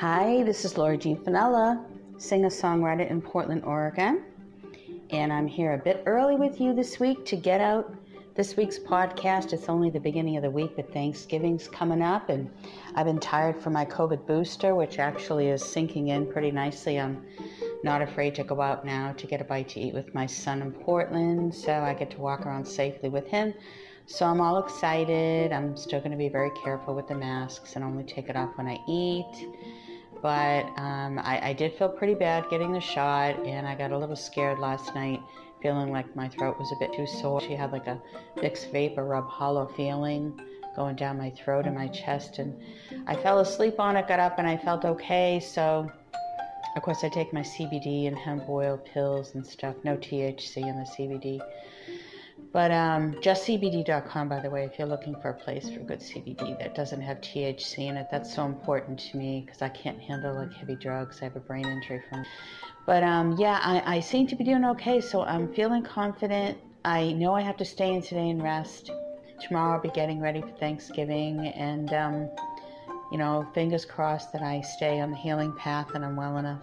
Hi, this is Lori Jean Finella, singer songwriter in Portland, Oregon. And I'm here a bit early with you this week to get out this week's podcast. It's only the beginning of the week, but Thanksgiving's coming up, and I've been tired from my COVID booster, which actually is sinking in pretty nicely. I'm not afraid to go out now to get a bite to eat with my son in Portland, so I get to walk around safely with him. So I'm all excited. I'm still going to be very careful with the masks and only take it off when I eat. But um, I, I did feel pretty bad getting the shot, and I got a little scared last night, feeling like my throat was a bit too sore. She had like a Vicks Vapor Rub hollow feeling going down my throat and my chest, and I fell asleep on it, got up, and I felt okay. So, of course, I take my CBD and hemp oil pills and stuff. No THC in the CBD. But um, justcbd.com, by the way, if you're looking for a place for good CBD that doesn't have THC in it, that's so important to me because I can't handle like heavy drugs. I have a brain injury from. But um, yeah, I, I seem to be doing okay, so I'm feeling confident. I know I have to stay in today and rest. Tomorrow I'll be getting ready for Thanksgiving, and um, you know, fingers crossed that I stay on the healing path and I'm well enough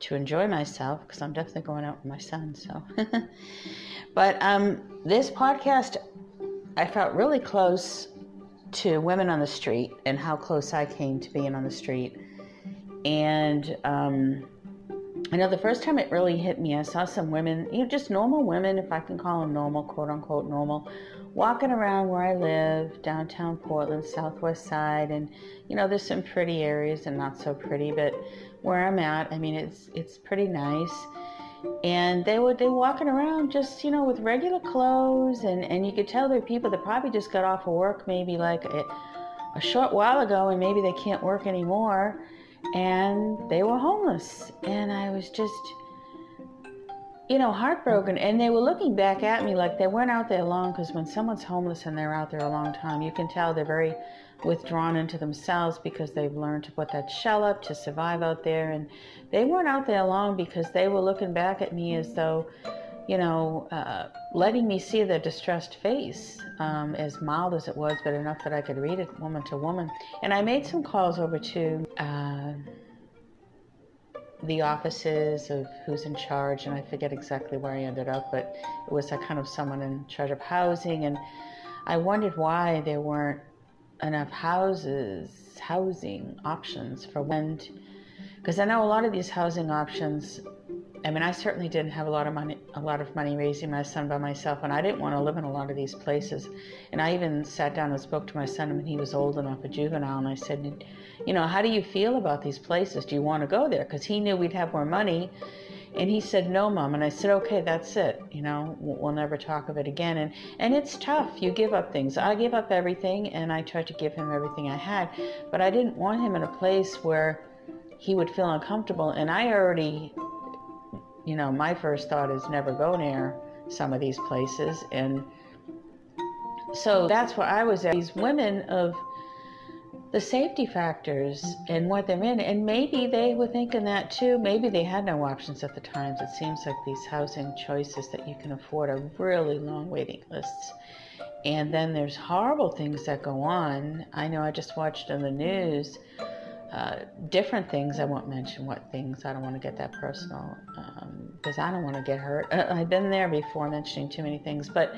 to enjoy myself because I'm definitely going out with my son. So, but um, this podcast, I felt really close to women on the street and how close I came to being on the street. And um, I know the first time it really hit me, I saw some women, you know, just normal women, if I can call them normal, quote unquote normal, walking around where I live, downtown Portland, southwest side, and you know, there's some pretty areas and not so pretty, but where I'm at, I mean, it's it's pretty nice. And they were they walking around just you know with regular clothes, and and you could tell they're people that probably just got off of work maybe like a, a short while ago, and maybe they can't work anymore, and they were homeless, and I was just you know, heartbroken. And they were looking back at me like they weren't out there long because when someone's homeless and they're out there a long time, you can tell they're very withdrawn into themselves because they've learned to put that shell up to survive out there. And they weren't out there long because they were looking back at me as though, you know, uh, letting me see their distressed face, um, as mild as it was, but enough that I could read it woman to woman. And I made some calls over to. Uh, the offices of who's in charge, and I forget exactly where I ended up, but it was a kind of someone in charge of housing, and I wondered why there weren't enough houses, housing options for when, because I know a lot of these housing options. I mean, I certainly didn't have a lot of money, a lot of money raising my son by myself, and I didn't want to live in a lot of these places. And I even sat down and spoke to my son when he was old enough, a juvenile, and I said, you know, how do you feel about these places? Do you want to go there? Because he knew we'd have more money. And he said, no, mom. And I said, okay, that's it. You know, we'll never talk of it again. And, and it's tough. You give up things. I gave up everything and I tried to give him everything I had. But I didn't want him in a place where he would feel uncomfortable. And I already, you know, my first thought is never go near some of these places. And so that's where I was at. These women of, the safety factors and what they're in. And maybe they were thinking that too. Maybe they had no options at the times. It seems like these housing choices that you can afford are really long waiting lists. And then there's horrible things that go on. I know I just watched on the news uh, different things. I won't mention what things. I don't want to get that personal because um, I don't want to get hurt. Uh, I've been there before mentioning too many things, but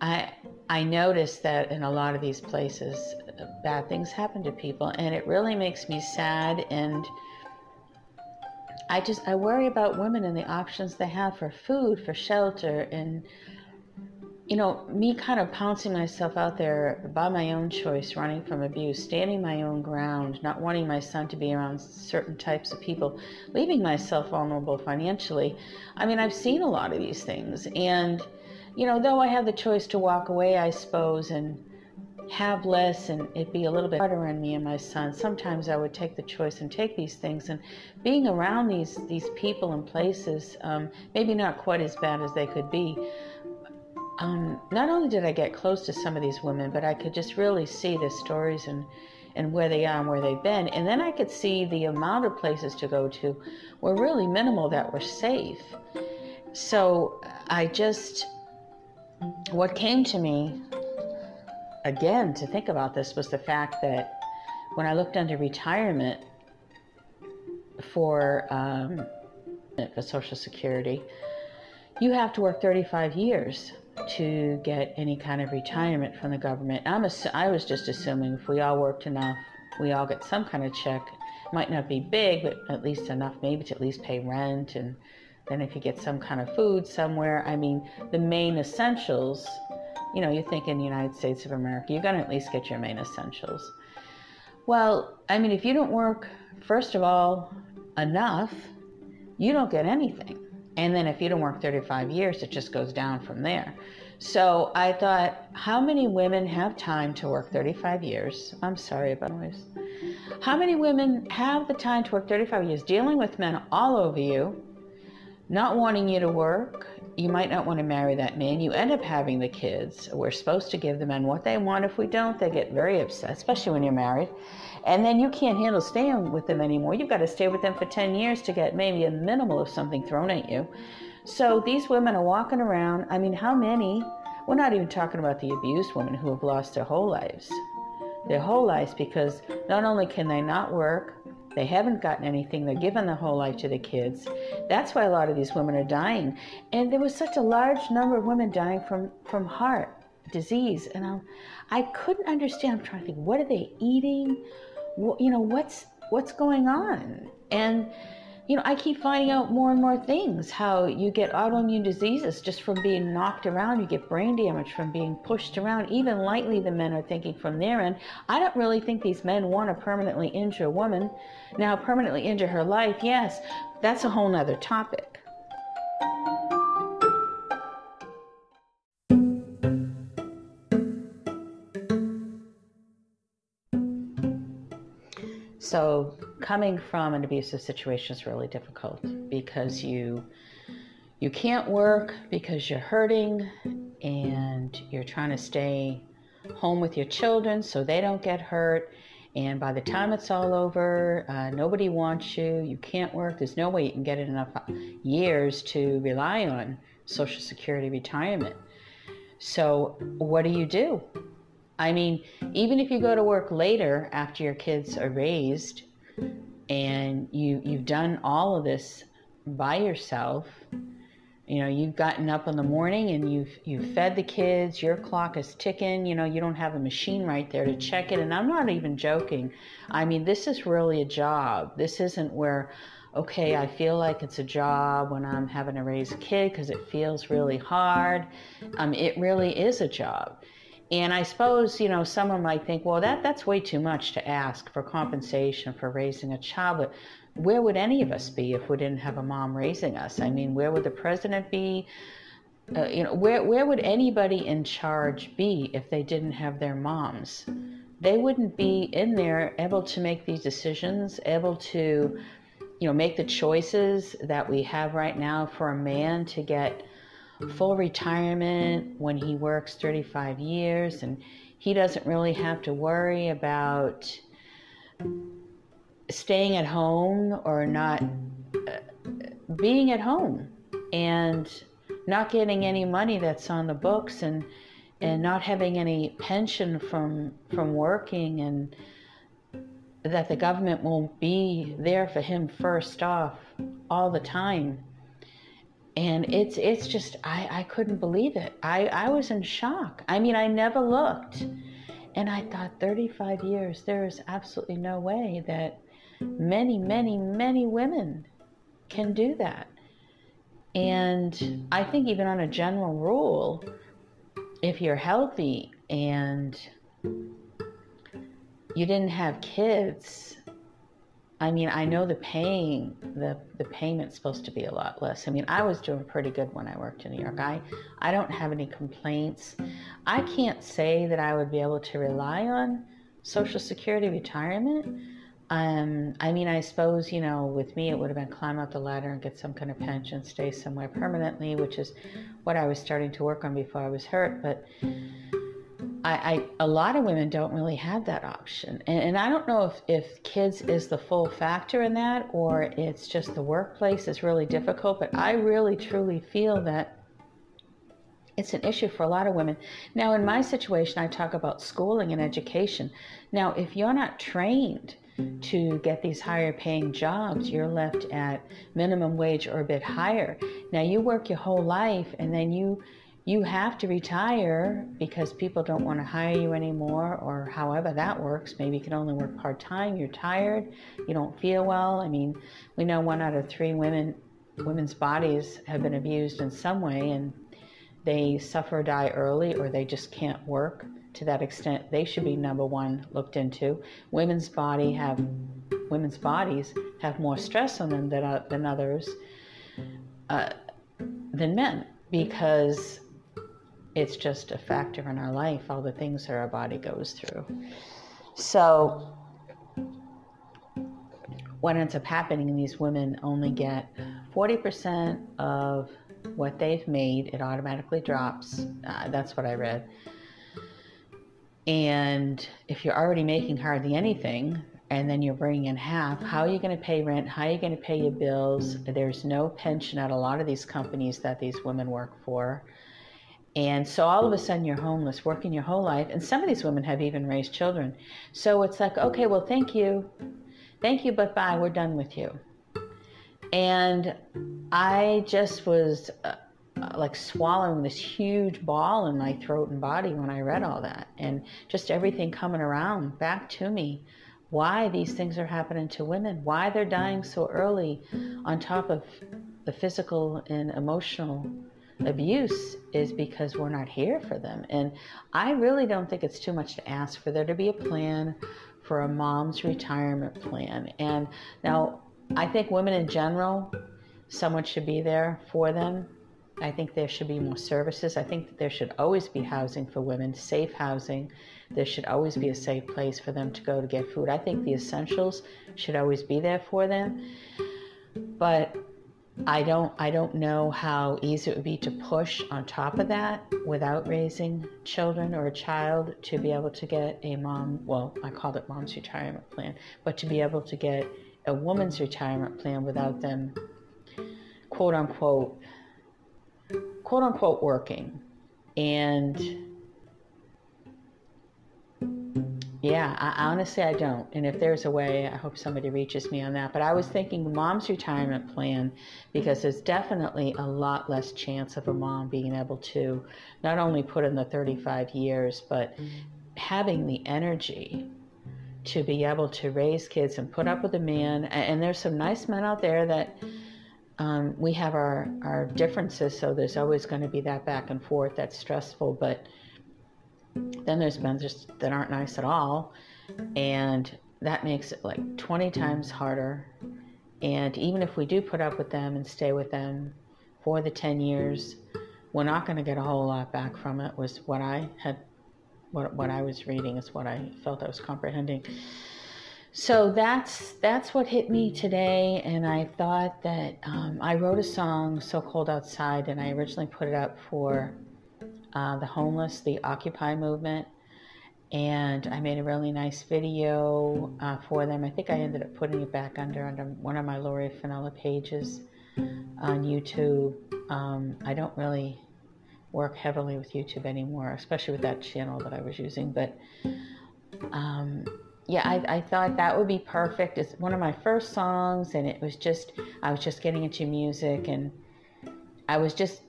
I I noticed that in a lot of these places, bad things happen to people, and it really makes me sad. And I just I worry about women and the options they have for food, for shelter, and you know, me kind of pouncing myself out there by my own choice, running from abuse, standing my own ground, not wanting my son to be around certain types of people, leaving myself vulnerable financially. I mean, I've seen a lot of these things, and you know, though I had the choice to walk away, I suppose, and have less and it be a little bit harder on me and my son sometimes i would take the choice and take these things and being around these these people and places um, maybe not quite as bad as they could be um, not only did i get close to some of these women but i could just really see the stories and and where they are and where they've been. And then i could see the amount of places to go to were really minimal that were safe. So i just what came to me again to think about this was the fact that when I looked into retirement, for um, for Social Security, you have to work 35 years to get any kind of retirement from the government. I'm I was just assuming if we all worked enough, we all get some kind of check. Might not be big, but at least enough maybe to at least pay rent and then if you get some kind of food somewhere, I mean, the main essentials, you know, you think in the United States of America, you're going to at least get your main essentials. Well, I mean, if you don't work, first of all, enough, you don't get anything. And then if you don't work 35 years, it just goes down from there. So I thought, how many women have time to work 35 years? I'm sorry about noise. How many women have the time to work 35 years dealing with men all over you, not wanting you to work? You might not want to marry that man. You end up having the kids. We're supposed to give the men what they want. If we don't, they get very upset, especially when you're married. And then you can't handle staying with them anymore. You've got to stay with them for 10 years to get maybe a minimal of something thrown at you. So these women are walking around. I mean, how many? We're not even talking about the abused women who have lost their whole lives. Their whole lives because not only can they not work, they haven't gotten anything. They're giving their whole life to the kids. That's why a lot of these women are dying. And there was such a large number of women dying from, from heart disease. And I'm, I couldn't understand. I'm trying to think, what are they eating? You know, what's what's going on? And you know, I keep finding out more and more things how you get autoimmune diseases just from being knocked around. You get brain damage from being pushed around. Even lightly, the men are thinking from their end. I don't really think these men want to permanently injure a woman. Now, permanently injure her life, yes, that's a whole nother topic. So, coming from an abusive situation is really difficult because you you can't work because you're hurting and you're trying to stay home with your children so they don't get hurt. And by the time it's all over uh, nobody wants you. You can't work. There's no way you can get enough years to rely on social security retirement. So what do you do I mean, even if you go to work later after your kids are raised and you you've done all of this by yourself, you know, you've gotten up in the morning and you've you've fed the kids, your clock is ticking, you know, you don't have a machine right there to check it. And I'm not even joking. I mean, this is really a job. This isn't where okay, I feel like it's a job when I'm having to raise a kid because it feels really hard. Um, it really is a job. And I suppose, you know, someone might think, well, that, that's way too much to ask for compensation for raising a child. But where would any of us be if we didn't have a mom raising us? I mean, where would the president be? Uh, you know, where, where would anybody in charge be if they didn't have their moms? They wouldn't be in there able to make these decisions, able to, you know, make the choices that we have right now for a man to get full retirement when he works 35 years and he doesn't really have to worry about staying at home or not uh, being at home and not getting any money that's on the books and and not having any pension from from working and that the government won't be there for him first off all the time and it's it's just I, I couldn't believe it. I, I was in shock. I mean i never looked. And i thought 35 years there is absolutely no way that many many many women can do that. And i think even on a general rule if you're healthy and you didn't have kids I mean, I know the paying the the payment's supposed to be a lot less. I mean, I was doing pretty good when I worked in New York. I I don't have any complaints. I can't say that I would be able to rely on Social Security retirement. Um, I mean, I suppose you know, with me, it would have been climb up the ladder and get some kind of pension, stay somewhere permanently, which is what I was starting to work on before I was hurt. But I, I, a lot of women don't really have that option, and, and, I don't know if, if kids is the full factor in that, or it's just the workplace is really difficult. But I really truly feel that it's an issue for a lot of women. Now, in my situation, I talk about schooling and education. Now, if you're not trained to get these higher paying jobs. You're left at minimum wage or a bit higher. Now you work your whole life and then you you have to retire because people don't want to hire you anymore or however that works. Maybe you can only work part time, you're tired, you don't feel well. I mean, we know one out of 3 women women's bodies have been abused in some way and they suffer or die early or they just can't work to that extent they should be number one looked into women's body have women's bodies have more stress on them than, uh, than others uh, than men because it's just a factor in our life all the things that our body goes through so what ends up happening these women only get 40% of what they've made, it automatically drops. Uh, that's what I read. And if you're already making hardly anything, and then you're bringing in half, how are you going to pay rent? How are you going to pay your bills? There's no pension at a lot of these companies that these women work for. And so all of a sudden you're homeless, working your whole life. And some of these women have even raised children. So it's like, okay, well, thank you. Thank you, but bye. We're done with you. And I just was uh, like swallowing this huge ball in my throat and body when I read all that. And just everything coming around back to me. Why these things are happening to women, why they're dying so early, on top of the physical and emotional abuse, is because we're not here for them. And I really don't think it's too much to ask for there to be a plan for a mom's retirement plan. And now, I think women in general, someone should be there for them. I think there should be more services. I think that there should always be housing for women, safe housing. There should always be a safe place for them to go to get food. I think the essentials should always be there for them. But I don't I don't know how easy it would be to push on top of that without raising children or a child to be able to get a mom well, I called it mom's retirement plan, but to be able to get a woman's retirement plan without them quote unquote quote unquote working. And yeah I, honestly i don't and if there's a way i hope somebody reaches me on that but i was thinking mom's retirement plan because there's definitely a lot less chance of a mom being able to not only put in the 35 years but having the energy to be able to raise kids and put up with a man. And there's some nice men out there that um, we have our, our differences, so there's always going to be that back and forth that's stressful. But then there's just that aren't nice at all, and that makes it like 20 times harder. And even if we do put up with them and stay with them for the 10 years, we're not going to get a whole lot back from it, was what I had what, what I was reading is what I felt I was comprehending. So that's that's what hit me today, and I thought that um, I wrote a song, "So Cold Outside," and I originally put it up for uh, the homeless, the Occupy movement, and I made a really nice video uh, for them. I think I ended up putting it back under under one of my Lori Finella pages on YouTube. Um, I don't really work heavily with YouTube anymore, especially with that channel that I was using. But um, yeah, I, I, thought that would be perfect. It's one of my first songs, and it was just, I was just getting into music, and I was just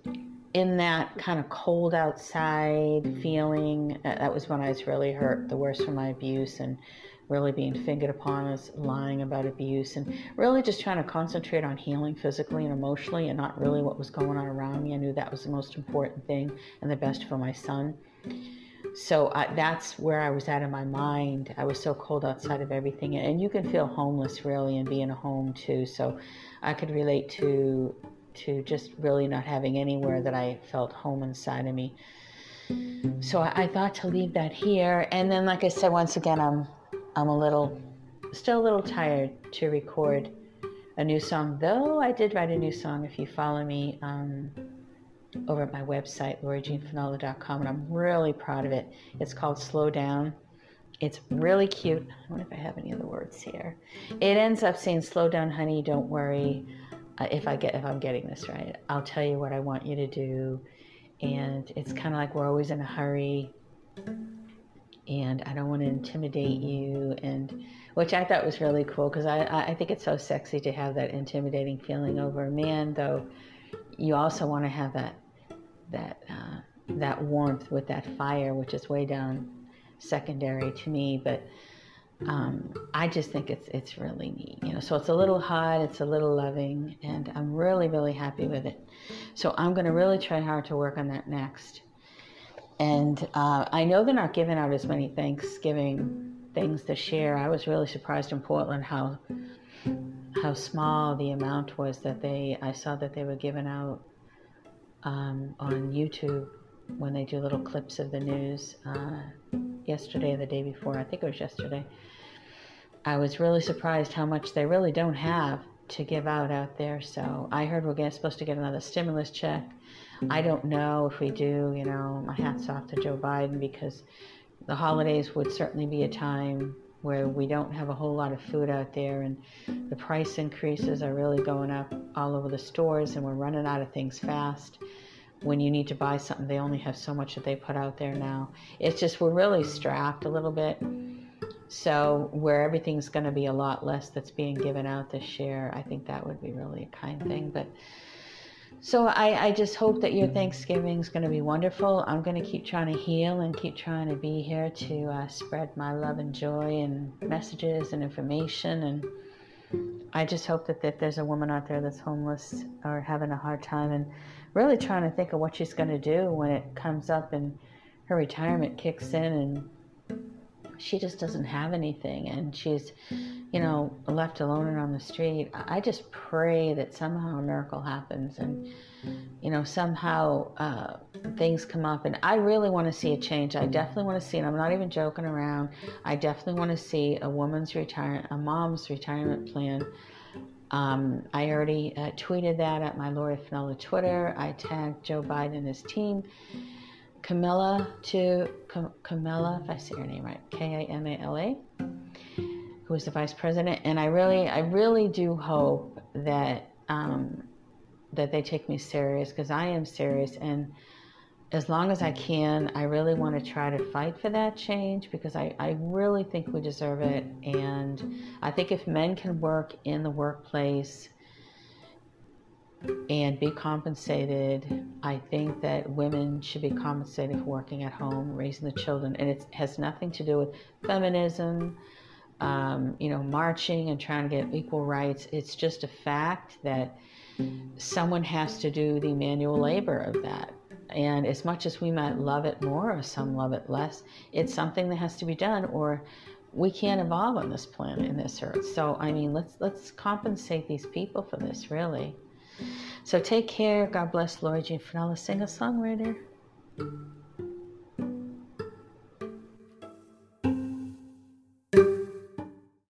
in that kind of cold outside mm-hmm. feeling. Uh, that was when I was really hurt the worst from my abuse, and really being fingered upon as lying about abuse and really just trying to concentrate on healing physically and emotionally and not really what was going on around me. I knew that was the most important thing and the best for my son. So I, that's where I was at in my mind. I was so cold outside of everything. And you can feel homeless really and be in a home too. So I could relate to to just really not having anywhere that I felt home inside of me. So I, I thought to leave that here. And then, like I said, once again, I'm I'm a little, still a little tired to record a new song, though I did write a new song if you follow me um, over at my website, LoriJeanFinella.com, and I'm really proud of it. It's called Slow Down. It's really cute. I wonder if I have any other words here. It ends up saying, "Slow down, honey. Don't worry. If I get if I'm getting this right, I'll tell you what I want you to do." And it's kind of like we're always in a hurry. And I don't want to intimidate you, and which I thought was really cool because I, I think it's so sexy to have that intimidating feeling over a man, though you also want to have that that uh, that warmth with that fire, which is way down secondary to me, but um, I just think it's it's really neat, you know. So it's a little hot, it's a little loving, and I'm really really happy with it. So I'm going to really try hard to work on that next. And uh, I know they're not giving out as many Thanksgiving things this year. I was really surprised in Portland how how small the amount was that they. I saw that they were giving out um, on YouTube when they do little clips of the news uh, yesterday the day before. I think it was yesterday. I was really surprised how much they really don't have to give out out there. So I heard we're supposed to get another stimulus check. I don't know if we do. You know, my hat's off to Joe Biden because the holidays would certainly be a time where we don't have a whole lot of food out there and the price increases are really going up all over the stores and we're running out of things fast when you need to buy something they only have so much that they put out there now it's just we're really strapped a little bit so where everything's going to be a lot less that's being given out this year i think that would be really a kind thing but so I, I just hope that your Thanksgiving is going to be wonderful. I'm going to keep trying to heal and keep trying to be here to uh, spread my love and joy and messages and information. And I just hope that if there's a woman out there that's homeless or having a hard time and really trying to think of what she's going to do when it comes up and her retirement kicks in and she just doesn't have anything and she's you know left alone and on the street. I just pray that somehow a miracle happens and you know somehow uh, things come up and i really want to see a change i definitely want to see and i'm not even joking around i definitely want to see a woman's retirement a mom's retirement plan um, I already uh, tweeted that at my Lori Finella Twitter. I tagged Joe Biden and his team. Camilla to Camilla, if I say her name right, K A M A L A, who is the vice president, and I really, I really do hope that um, that they take me serious because I am serious, mm-hmm. and as long as I mm-hmm. can, I really want to mm-hmm. try to fight for that change because I, I really think we deserve it, and I think if men can work in the workplace and be compensated. I think that women should be compensated for working at home, raising the children, and it has nothing to do with feminism, um, you know, marching and trying to get equal rights. It's just a fact that someone has to do the manual labor of that. And as much as we might love it more or some love it less, it's something that has to be done or we can't evolve on this planet in this earth. So I mean let's let's compensate these people for this really. So take care. God bless Lori Jean Finella, singer songwriter.